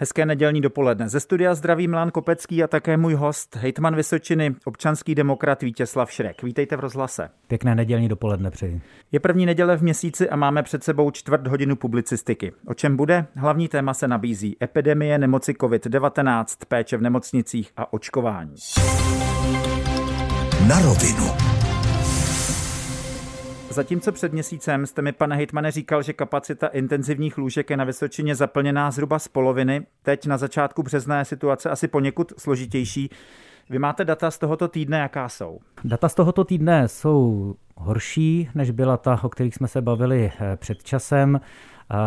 Hezké nedělní dopoledne. Ze studia zdraví Milan Kopecký a také můj host, hejtman Vysočiny, občanský demokrat Vítězslav Šrek. Vítejte v rozhlase. Pěkné nedělní dopoledne přeji. Je první neděle v měsíci a máme před sebou čtvrt hodinu publicistiky. O čem bude? Hlavní téma se nabízí epidemie nemoci COVID-19, péče v nemocnicích a očkování. Na rovinu. Zatímco před měsícem jste mi, pane Hejtmane, říkal, že kapacita intenzivních lůžek je na Vysočině zaplněná zhruba z poloviny. Teď na začátku března je situace asi poněkud složitější. Vy máte data z tohoto týdne, jaká jsou? Data z tohoto týdne jsou horší, než byla ta, o kterých jsme se bavili eh, před časem.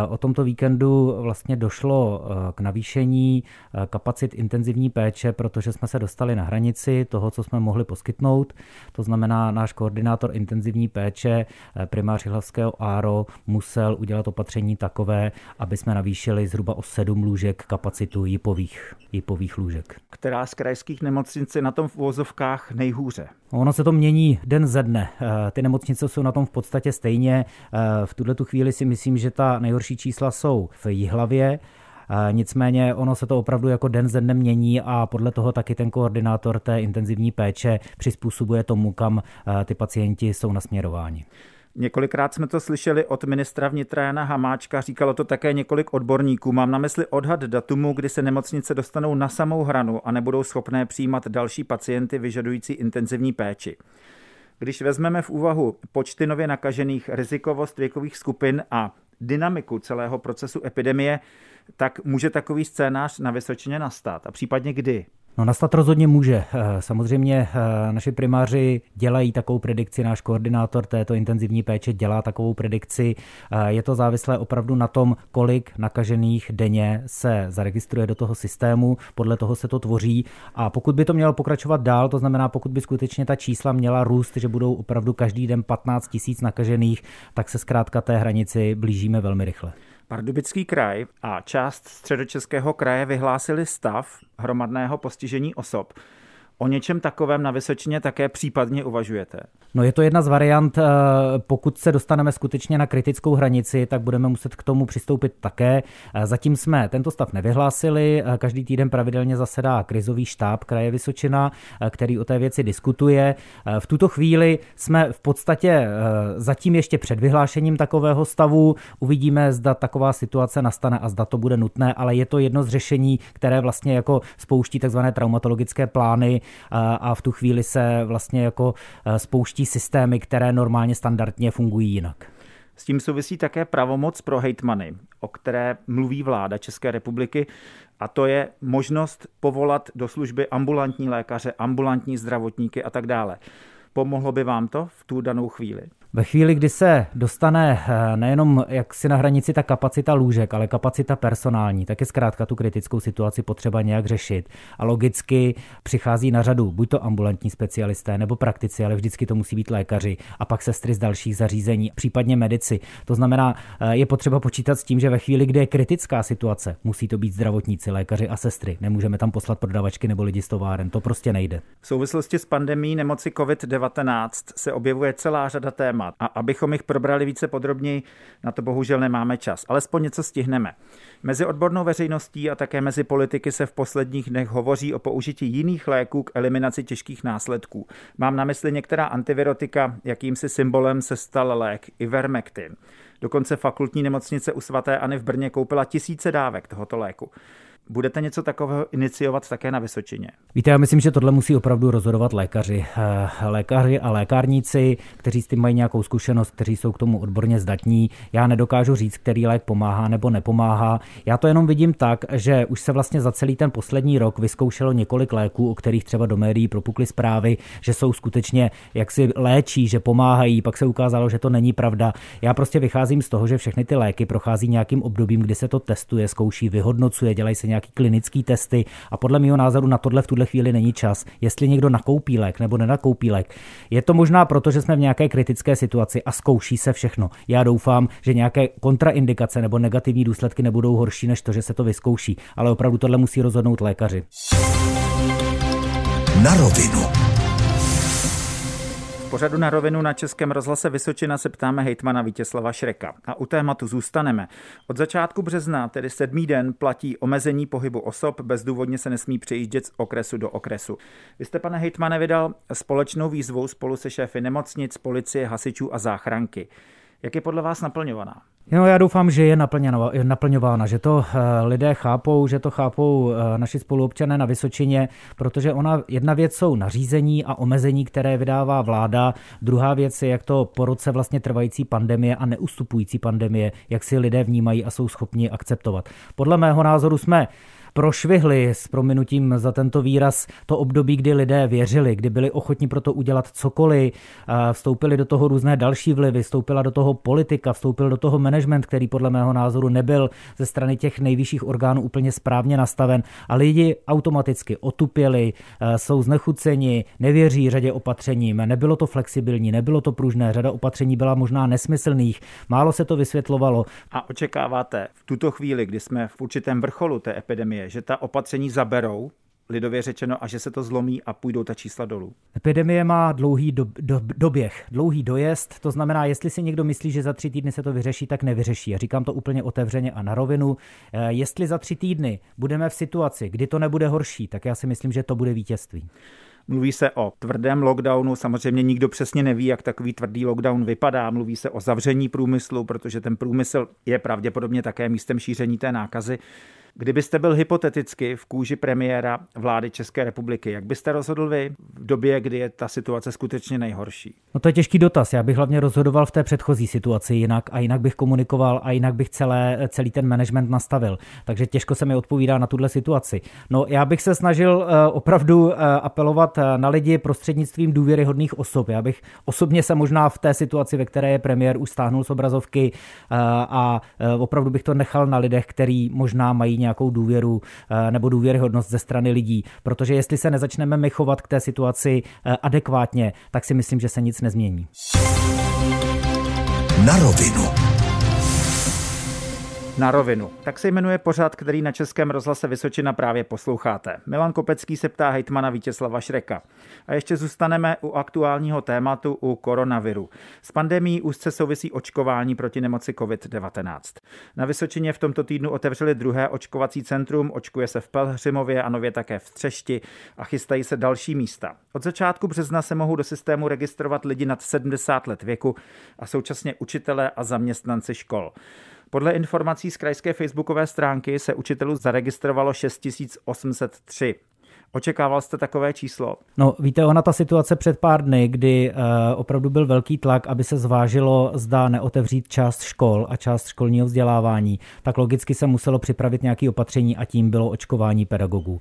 O tomto víkendu vlastně došlo eh, k navýšení eh, kapacit intenzivní péče, protože jsme se dostali na hranici toho, co jsme mohli poskytnout. To znamená, náš koordinátor intenzivní péče, eh, primář Hlavského ARO, musel udělat opatření takové, aby jsme navýšili zhruba o sedm lůžek kapacitu jipových, jipových lůžek. Která z krajských nemocnic je na tom v uvozovkách nejhůře? Ono se to mění den ze dne. Ty nemocnice jsou na tom v podstatě stejně. V tuhle tu chvíli si myslím, že ta nejhorší čísla jsou v Jihlavě, Nicméně ono se to opravdu jako den ze dne mění a podle toho taky ten koordinátor té intenzivní péče přizpůsobuje tomu, kam ty pacienti jsou nasměrováni. Několikrát jsme to slyšeli od ministra vnitra Jana Hamáčka, říkalo to také několik odborníků. Mám na mysli odhad datumu, kdy se nemocnice dostanou na samou hranu a nebudou schopné přijímat další pacienty vyžadující intenzivní péči. Když vezmeme v úvahu počty nově nakažených, rizikovost věkových skupin a dynamiku celého procesu epidemie, tak může takový scénář na Vysočině nastat a případně kdy? No nastat rozhodně může. Eh, samozřejmě eh, naši primáři dělají takovou predikci, náš koordinátor této intenzivní péče dělá takovou predikci. Eh, je to závislé opravdu na tom, kolik nakažených denně se zaregistruje do toho systému, podle toho se to tvoří a pokud by to mělo pokračovat dál, to znamená, pokud by skutečně ta čísla měla růst, že budou opravdu každý den 15 tisíc nakažených, tak se zkrátka té hranici blížíme velmi rychle. Pardubický kraj a část středočeského kraje vyhlásili stav hromadného postižení osob. O něčem takovém na Vysočině také případně uvažujete? No je to jedna z variant, eh, pokud se dostaneme skutečně na kritickou hranici, tak budeme muset k tomu přistoupit také. Eh, zatím jsme tento stav nevyhlásili, eh, každý týden pravidelně zasedá krizový štáb kraje Vysočina, který o té věci diskutuje. V tuto chvíli jsme v podstatě zatím ještě před vyhlášením takového stavu. Uvidíme, zda taková situace nastane a zda to bude nutné, ale je to jedno z řešení, které vlastně jako spouští takzvané traumatologické plány a v tu chvíli se vlastně jako spouští systémy, které normálně standardně fungují jinak. S tím souvisí také pravomoc pro hejtmany, o které mluví vláda České republiky, a to je možnost povolat do služby ambulantní lékaře, ambulantní zdravotníky a tak dále. Pomohlo by vám to v tu danou chvíli? Ve chvíli, kdy se dostane eh, nejenom jak si na hranici ta kapacita lůžek, ale kapacita personální, tak je zkrátka tu kritickou situaci potřeba nějak řešit. A logicky přichází na řadu buď to ambulantní specialisté nebo praktici, ale vždycky to musí být lékaři a pak sestry z dalších zařízení, případně medici. To znamená, eh, je potřeba počítat s tím, že ve chvíli, kdy je kritická situace, musí to být zdravotníci, lékaři a sestry. Nemůžeme tam poslat prodavačky nebo lidi z továren, to prostě nejde. V souvislosti s pandemí nemoci COVID-19 se objevuje celá řada témat témat. A abychom jich probrali více podrobněji, na to bohužel nemáme čas. Alespoň něco stihneme. Mezi odbornou veřejností a také mezi politiky se v posledních dnech hovoří o použití jiných léků k eliminaci těžkých následků. Mám na mysli některá antivirotika, jakýmsi symbolem se stal lék Ivermectin. Dokonce fakultní nemocnice u svatéAny v Brně koupila tisíce dávek tohoto léku. Budete něco takového iniciovat také na Vysočině? Víte, já myslím, že tohle musí opravdu rozhodovat lékaři. Eh, lékaři a lékárníci, kteří s tím mají nějakou zkušenost, kteří jsou k tomu odborně zdatní. Já nedokážu říct, který lék pomáhá nebo nepomáhá. Já to jenom vidím tak, že už se vlastně za celý ten poslední rok vyzkoušelo několik léků, o kterých třeba do médií propukly zprávy, že jsou skutečně jak si léčí, že pomáhají, pak se ukázalo, že to není pravda. Já prostě vycházím z toho, že všechny ty léky prochází nějakým obdobím, kdy se to testuje, zkouší, vyhodnocuje, dělají se nějaký klinický testy a podle mého názoru na tohle v tuhle chvíli není čas. Jestli někdo nakoupí lék nebo nenakoupí lék, je to možná proto, že jsme v nějaké kritické situaci a zkouší se všechno. Já doufám, že nějaké kontraindikace nebo negativní důsledky nebudou horší než to, že se to vyzkouší, ale opravdu tohle musí rozhodnout lékaři. Na rovinu. Pořadu na rovinu na Českém rozhlase Vysočina se ptáme hejtmana Vítězslava Šreka. A u tématu zůstaneme. Od začátku března, tedy sedmý den, platí omezení pohybu osob, bezdůvodně se nesmí přejíždět z okresu do okresu. Vy jste, pane hejtmane, vydal společnou výzvu spolu se šéfy nemocnic, policie, hasičů a záchranky. Jak je podle vás naplňovaná? No, já doufám, že je naplňována, že to eh, lidé chápou, že to chápou eh, naši spoluobčané na Vysočině, protože ona jedna věc jsou nařízení a omezení, které vydává vláda, druhá věc je, jak to po roce vlastně trvající pandemie a neustupující pandemie, jak si lidé vnímají a jsou schopni akceptovat. Podle mého názoru jsme prošvihli s prominutím za tento výraz to období, kdy lidé věřili, kdy byli ochotní pro to udělat cokoliv, vstoupili do toho různé další vlivy, vstoupila do toho politika, vstoupil do toho management, který podle mého názoru nebyl ze strany těch nejvyšších orgánů úplně správně nastaven a lidi automaticky otupěli, jsou znechuceni, nevěří řadě opatřením, nebylo to flexibilní, nebylo to pružné, řada opatření byla možná nesmyslných, málo se to vysvětlovalo. A očekáváte v tuto chvíli, kdy jsme v určitém vrcholu té epidemie, je, že ta opatření zaberou, lidově řečeno, a že se to zlomí a půjdou ta čísla dolů. Epidemie má dlouhý do, do, doběh, dlouhý dojezd, to znamená, jestli si někdo myslí, že za tři týdny se to vyřeší, tak nevyřeší. Já říkám to úplně otevřeně a na rovinu. Eh, jestli za tři týdny budeme v situaci, kdy to nebude horší, tak já si myslím, že to bude vítězství. Mluví se o tvrdém lockdownu, samozřejmě nikdo přesně neví, jak takový tvrdý lockdown vypadá. Mluví se o zavření průmyslu, protože ten průmysl je pravděpodobně také místem šíření té nákazy. Kdybyste byl hypoteticky v kůži premiéra vlády České republiky, jak byste rozhodl vy v době, kdy je ta situace skutečně nejhorší? No to je těžký dotaz. Já bych hlavně rozhodoval v té předchozí situaci jinak a jinak bych komunikoval a jinak bych celé, celý ten management nastavil. Takže těžko se mi odpovídá na tuhle situaci. No já bych se snažil eh, opravdu eh, apelovat eh, na lidi prostřednictvím důvěryhodných osob. Já bych osobně se možná v té situaci, ve které je premiér, už stáhnul z obrazovky a opravdu bych to nechal na lidech, který možná mají nějakou důvěru eh, nebo důvěryhodnost ze strany lidí. Protože jestli se nezačneme my chovat k té situaci eh, adekvátně, tak si myslím, že se nic nezmění. Na rovinu na rovinu. Tak se jmenuje pořad, který na Českém rozhlase Vysočina právě posloucháte. Milan Kopecký se ptá hejtmana Vítězslava Šreka. A ještě zůstaneme u aktuálního tématu u koronaviru. S pandemí úzce souvisí očkování proti nemoci COVID-19. Na Vysočině v tomto týdnu otevřeli druhé očkovací centrum, očkuje se v Pelhřimově a nově také v Třešti a chystají se další místa. Od začátku března se mohou do systému registrovat lidi nad 70 let věku a současně učitelé a zaměstnanci škol. Podle informací z krajské facebookové stránky se učitelů zaregistrovalo 6803. Očekával jste takové číslo? No, víte, ona ta situace před pár dny, kdy uh, opravdu byl velký tlak, aby se zvážilo, zda neotevřít část škol a část školního vzdělávání, tak logicky se muselo připravit nějaké opatření a tím bylo očkování pedagogů. Uh,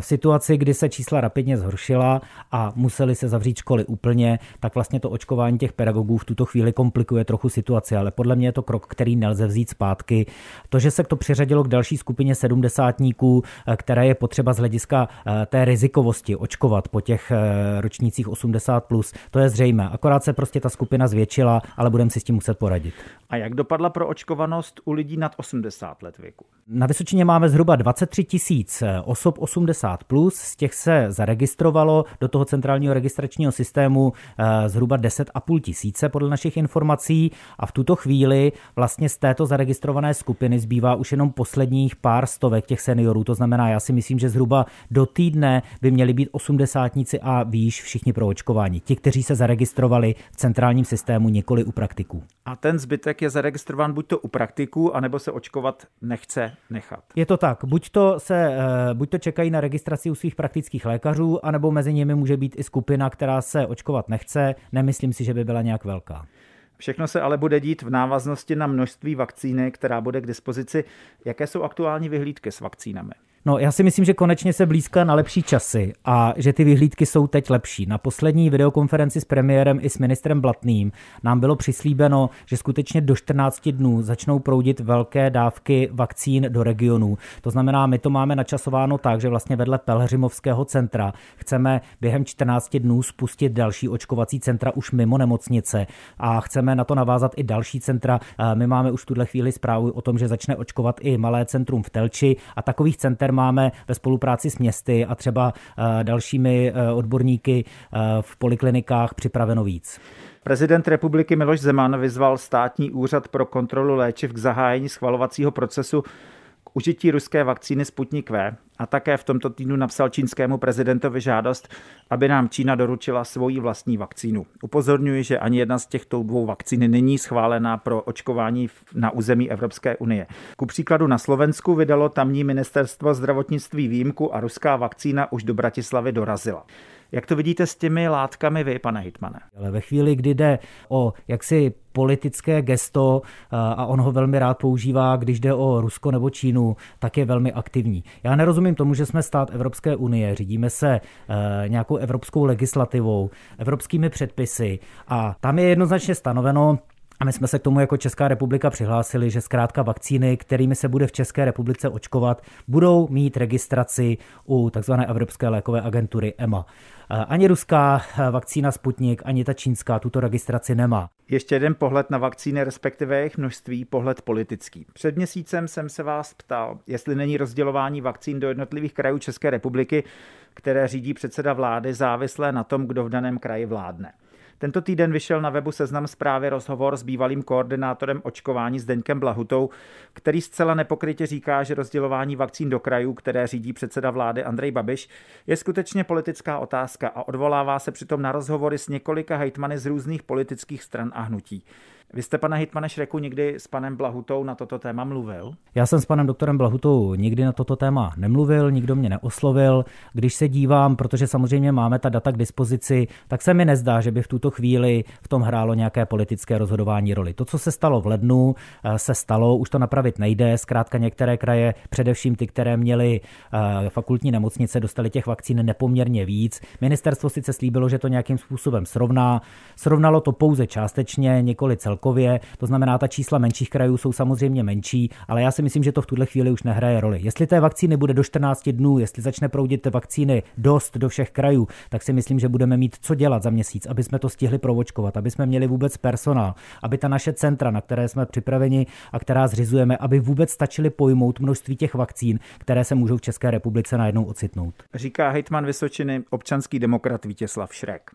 v situaci, kdy se čísla rapidně zhoršila a museli se zavřít školy úplně, tak vlastně to očkování těch pedagogů v tuto chvíli komplikuje trochu situaci, ale podle mě je to krok, který nelze vzít zpátky. To, že se to přiřadilo k další skupině sedmdesátníků, eh, které je potřeba z hlediska té rizikovosti očkovat po těch eh, ročnících 80+, plus, to je zřejmé. Akorát se prostě ta skupina zvětšila, ale budeme si s tím muset poradit. A jak dopadla pro očkovanost u lidí nad 80 let věku? Na Vysočině máme zhruba 23 tisíc eh, osob 80+, plus, z těch se zaregistrovalo do toho centrálního registračního systému eh, zhruba 10,5 tisíce podle našich informací a v tuto chvíli vlastně z této zaregistrované skupiny zbývá už jenom posledních pár stovek těch seniorů. To znamená, já si myslím, že zhruba do týdne by měli být osmdesátníci a výš všichni pro očkování. Ti, kteří se zaregistrovali v centrálním systému, nikoli u praktiků. A ten zbytek je zaregistrován buď to u praktiků, anebo se očkovat nechce nechat. Je to tak, buď to, se, eh, buď to čekají na registraci u svých praktických lékařů, anebo mezi nimi může být i skupina, která se očkovat nechce. Nemyslím si, že by byla nějak velká. Všechno se ale bude dít v návaznosti na množství vakcíny, která bude k dispozici. Jaké jsou aktuální vyhlídky s vakcínami? No, já si myslím, že konečně se blízká na lepší časy a že ty vyhlídky jsou teď lepší. Na poslední videokonferenci s premiérem i s ministrem Blatným nám bylo přislíbeno, že skutečně do 14 dnů začnou proudit velké dávky vakcín do regionů. To znamená, my to máme načasováno tak, že vlastně vedle Pelhřimovského centra chceme během 14 dnů spustit další očkovací centra už mimo nemocnice a chceme na to navázat i další centra. My máme už v tuhle chvíli zprávu o tom, že začne očkovat i malé centrum v Telči a takových center máme ve spolupráci s městy a třeba dalšími odborníky v poliklinikách připraveno víc. Prezident republiky Miloš Zeman vyzval státní úřad pro kontrolu léčiv k zahájení schvalovacího procesu k užití ruské vakcíny Sputnik V a také v tomto týdnu napsal čínskému prezidentovi žádost, aby nám Čína doručila svoji vlastní vakcínu. Upozorňuji, že ani jedna z těchto dvou vakcín není schválená pro očkování na území Evropské unie. Ku příkladu na Slovensku vydalo tamní ministerstvo zdravotnictví výjimku a ruská vakcína už do Bratislavy dorazila. Jak to vidíte s těmi látkami vy, pane Hitmane? Ale ve chvíli, kdy jde o jaksi politické gesto a on ho velmi rád používá, když jde o Rusko nebo Čínu, tak je velmi aktivní. Já nerozumím tomu, že jsme stát Evropské unie, řídíme se e, nějakou evropskou legislativou, evropskými předpisy a tam je jednoznačně stanoveno, a my jsme se k tomu jako Česká republika přihlásili, že zkrátka vakcíny, kterými se bude v České republice očkovat, budou mít registraci u tzv. Evropské lékové agentury EMA. Ani ruská vakcína Sputnik, ani ta čínská tuto registraci nemá. Ještě jeden pohled na vakcíny, respektive jejich množství, pohled politický. Před měsícem jsem se vás ptal, jestli není rozdělování vakcín do jednotlivých krajů České republiky, které řídí předseda vlády, závislé na tom, kdo v daném kraji vládne. Tento týden vyšel na webu Seznam zprávy rozhovor s bývalým koordinátorem očkování Zdeňkem Blahutou, který zcela nepokrytě říká, že rozdělování vakcín do krajů, které řídí předseda vlády Andrej Babiš, je skutečně politická otázka a odvolává se přitom na rozhovory s několika hejtmany z různých politických stran a hnutí. Vy jste, pane Hitmane Šreku, nikdy s panem Blahutou na toto téma mluvil? Já jsem s panem doktorem Blahutou nikdy na toto téma nemluvil, nikdo mě neoslovil. Když se dívám, protože samozřejmě máme ta data k dispozici, tak se mi nezdá, že by v tuto chvíli v tom hrálo nějaké politické rozhodování roli. To, co se stalo v lednu, eh, se stalo, už to napravit nejde. Zkrátka některé kraje, především ty, které měly eh, fakultní nemocnice, dostali těch vakcín nepoměrně víc. Ministerstvo sice slíbilo, že to nějakým způsobem srovná. Srovnalo to pouze částečně, několik celkově celkově, to znamená, ta čísla menších krajů jsou samozřejmě menší, ale já si myslím, že to v tuhle chvíli už nehraje roli. Jestli té vakcíny bude do 14 dnů, jestli začne proudit vakcíny dost do všech krajů, tak si myslím, že budeme mít co dělat za měsíc, aby jsme to stihli provočkovat, aby jsme měli vůbec personál, aby ta naše centra, na které jsme připraveni a která zřizujeme, aby vůbec stačili pojmout množství těch vakcín, které se můžou v České republice najednou ocitnout. Říká hejtman Vysočiny, občanský demokrat Vítězslav Šrek.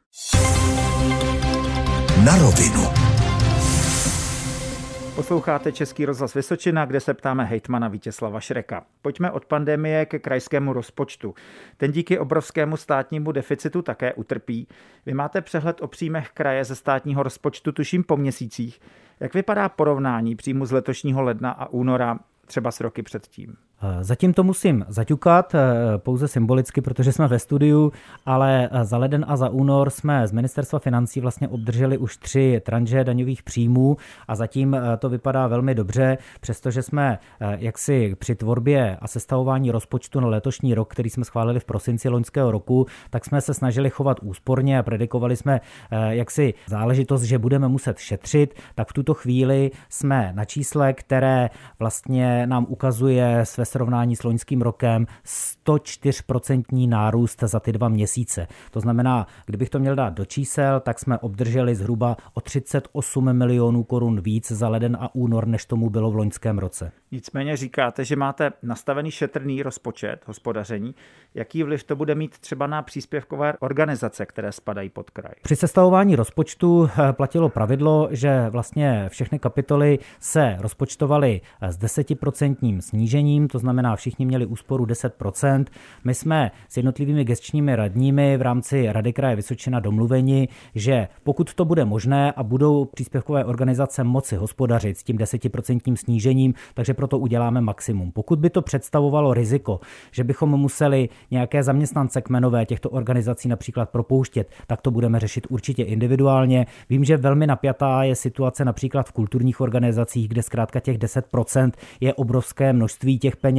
Na rovinu. Posloucháte Český rozhlas Vysočina, kde se ptáme hejtmana Vítězslava Šreka. Pojďme od pandemie ke krajskému rozpočtu. Ten díky obrovskému státnímu deficitu také utrpí. Vy máte přehled o příjmech kraje ze státního rozpočtu, tuším po měsících. Jak vypadá porovnání příjmu z letošního ledna a února třeba s roky předtím? Eh, zatím to musím zaťukat, eh, pouze symbolicky, protože jsme ve studiu, ale eh, za leden a za únor jsme z ministerstva financí vlastně obdrželi už tři tranže daňových příjmů a zatím to vypadá velmi dobře, přestože jsme jaksi při tvorbě a sestavování rozpočtu na letošní rok, který jsme schválili v prosinci loňského roku, tak jsme se snažili chovat úsporně a predikovali jsme jaksi záležitost, že budeme muset šetřit, tak v tuto chvíli jsme na čísle, které vlastně nám ukazuje své srovnání s loňským rokem 104% nárůst za ty dva měsíce. To znamená, kdybych to měl dát do čísel, tak jsme obdrželi zhruba o 38 milionů korun víc za leden a únor, než tomu bylo v loňském roce. Nicméně říkáte, že máte nastavený šetrný rozpočet hospodaření. Jaký vliv to bude mít třeba na příspěvkové organizace, které spadají pod kraj? Při sestavování rozpočtu eh, platilo pravidlo, že vlastně všechny kapitoly se rozpočtovaly s desetiprocentním snížením, to znamená, všichni měli úsporu 10%. My jsme s jednotlivými gestčními radními v rámci Rady kraje Vysočina domluveni, že pokud to bude možné a budou příspěvkové organizace moci hospodařit s tím 10% snížením, takže proto uděláme maximum. Pokud by to představovalo riziko, že bychom museli nějaké zaměstnance kmenové těchto organizací například propouštět, tak to budeme řešit určitě individuálně. Vím, že velmi napjatá je situace například v kulturních organizacích, kde zkrátka těch 10% je obrovské množství těch peněz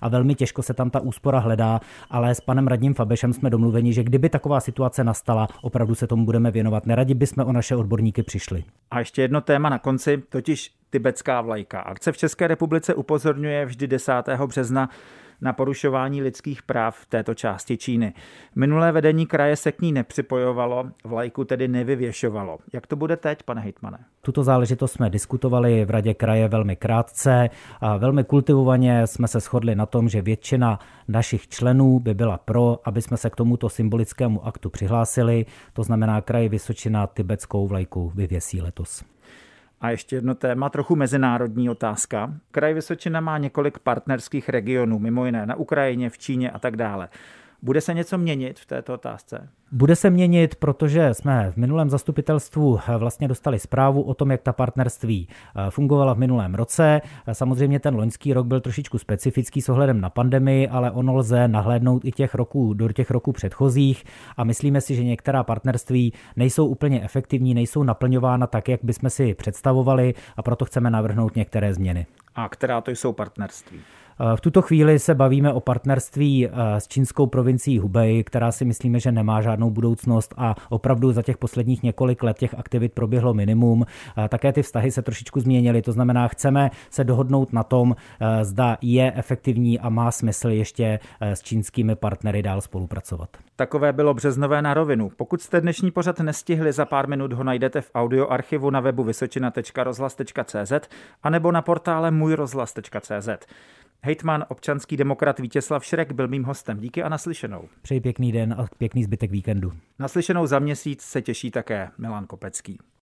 a velmi těžko se tam ta úspora hledá, ale s panem radním Fabešem jsme domluveni, že kdyby taková situace nastala, opravdu se tomu budeme věnovat. Neradi bychom o naše odborníky přišli. A ještě jedno téma na konci, totiž tibetská vlajka. Akce v České republice upozorňuje vždy 10. března na porušování lidských práv v této části Číny. Minulé vedení kraje se k ní nepřipojovalo, vlajku tedy nevyvěšovalo. Jak to bude teď, pane Hejtmane? Tuto záležitost jsme diskutovali v radě kraje velmi krátce a velmi kultivovaně jsme se shodli na tom, že většina našich členů by byla pro, aby jsme se k tomuto symbolickému aktu přihlásili. To znamená, kraj Vysočina tibetskou vlajku vyvěsí letos. A ještě jedno téma, trochu mezinárodní otázka. Kraj Vysočina má několik partnerských regionů, mimo jiné na Ukrajině, v Číně a tak dále. Bude se něco měnit v této otázce? Bude se měnit, protože jsme v minulém zastupitelstvu vlastně dostali zprávu o tom, jak ta partnerství eh, fungovala v minulém roce. Samozřejmě ten loňský rok byl trošičku specifický s ohledem na pandemii, ale ono lze nahlédnout i těch roků, do těch roků předchozích a myslíme si, že některá partnerství nejsou úplně efektivní, nejsou naplňována tak, jak bychom si představovali a proto chceme navrhnout některé změny. A která to jsou partnerství? Eh, v tuto chvíli se bavíme o partnerství eh, s čínskou provincií Hubei, která si myslíme, že nemá žádnou budoucnost a opravdu za těch posledních několik let těch aktivit proběhlo minimum. Eh, také ty vztahy se trošičku změnily, to znamená, chceme se dohodnout na tom, zda je efektivní a má smysl ještě s čínskými partnery dál spolupracovat. Takové bylo březnové na rovinu. Pokud jste dnešní pořad nestihli, za pár minut ho najdete v audioarchivu na webu vysočina.rozhlas.cz a nebo na portále můjrozhlas.cz. Hejtman, občanský demokrat Vítězslav Šrek byl mým hostem. Díky a naslyšenou. Přeji pěkný den a pěkný zbytek víkendu. Naslyšenou za měsíc se těší také Milan Kopecký.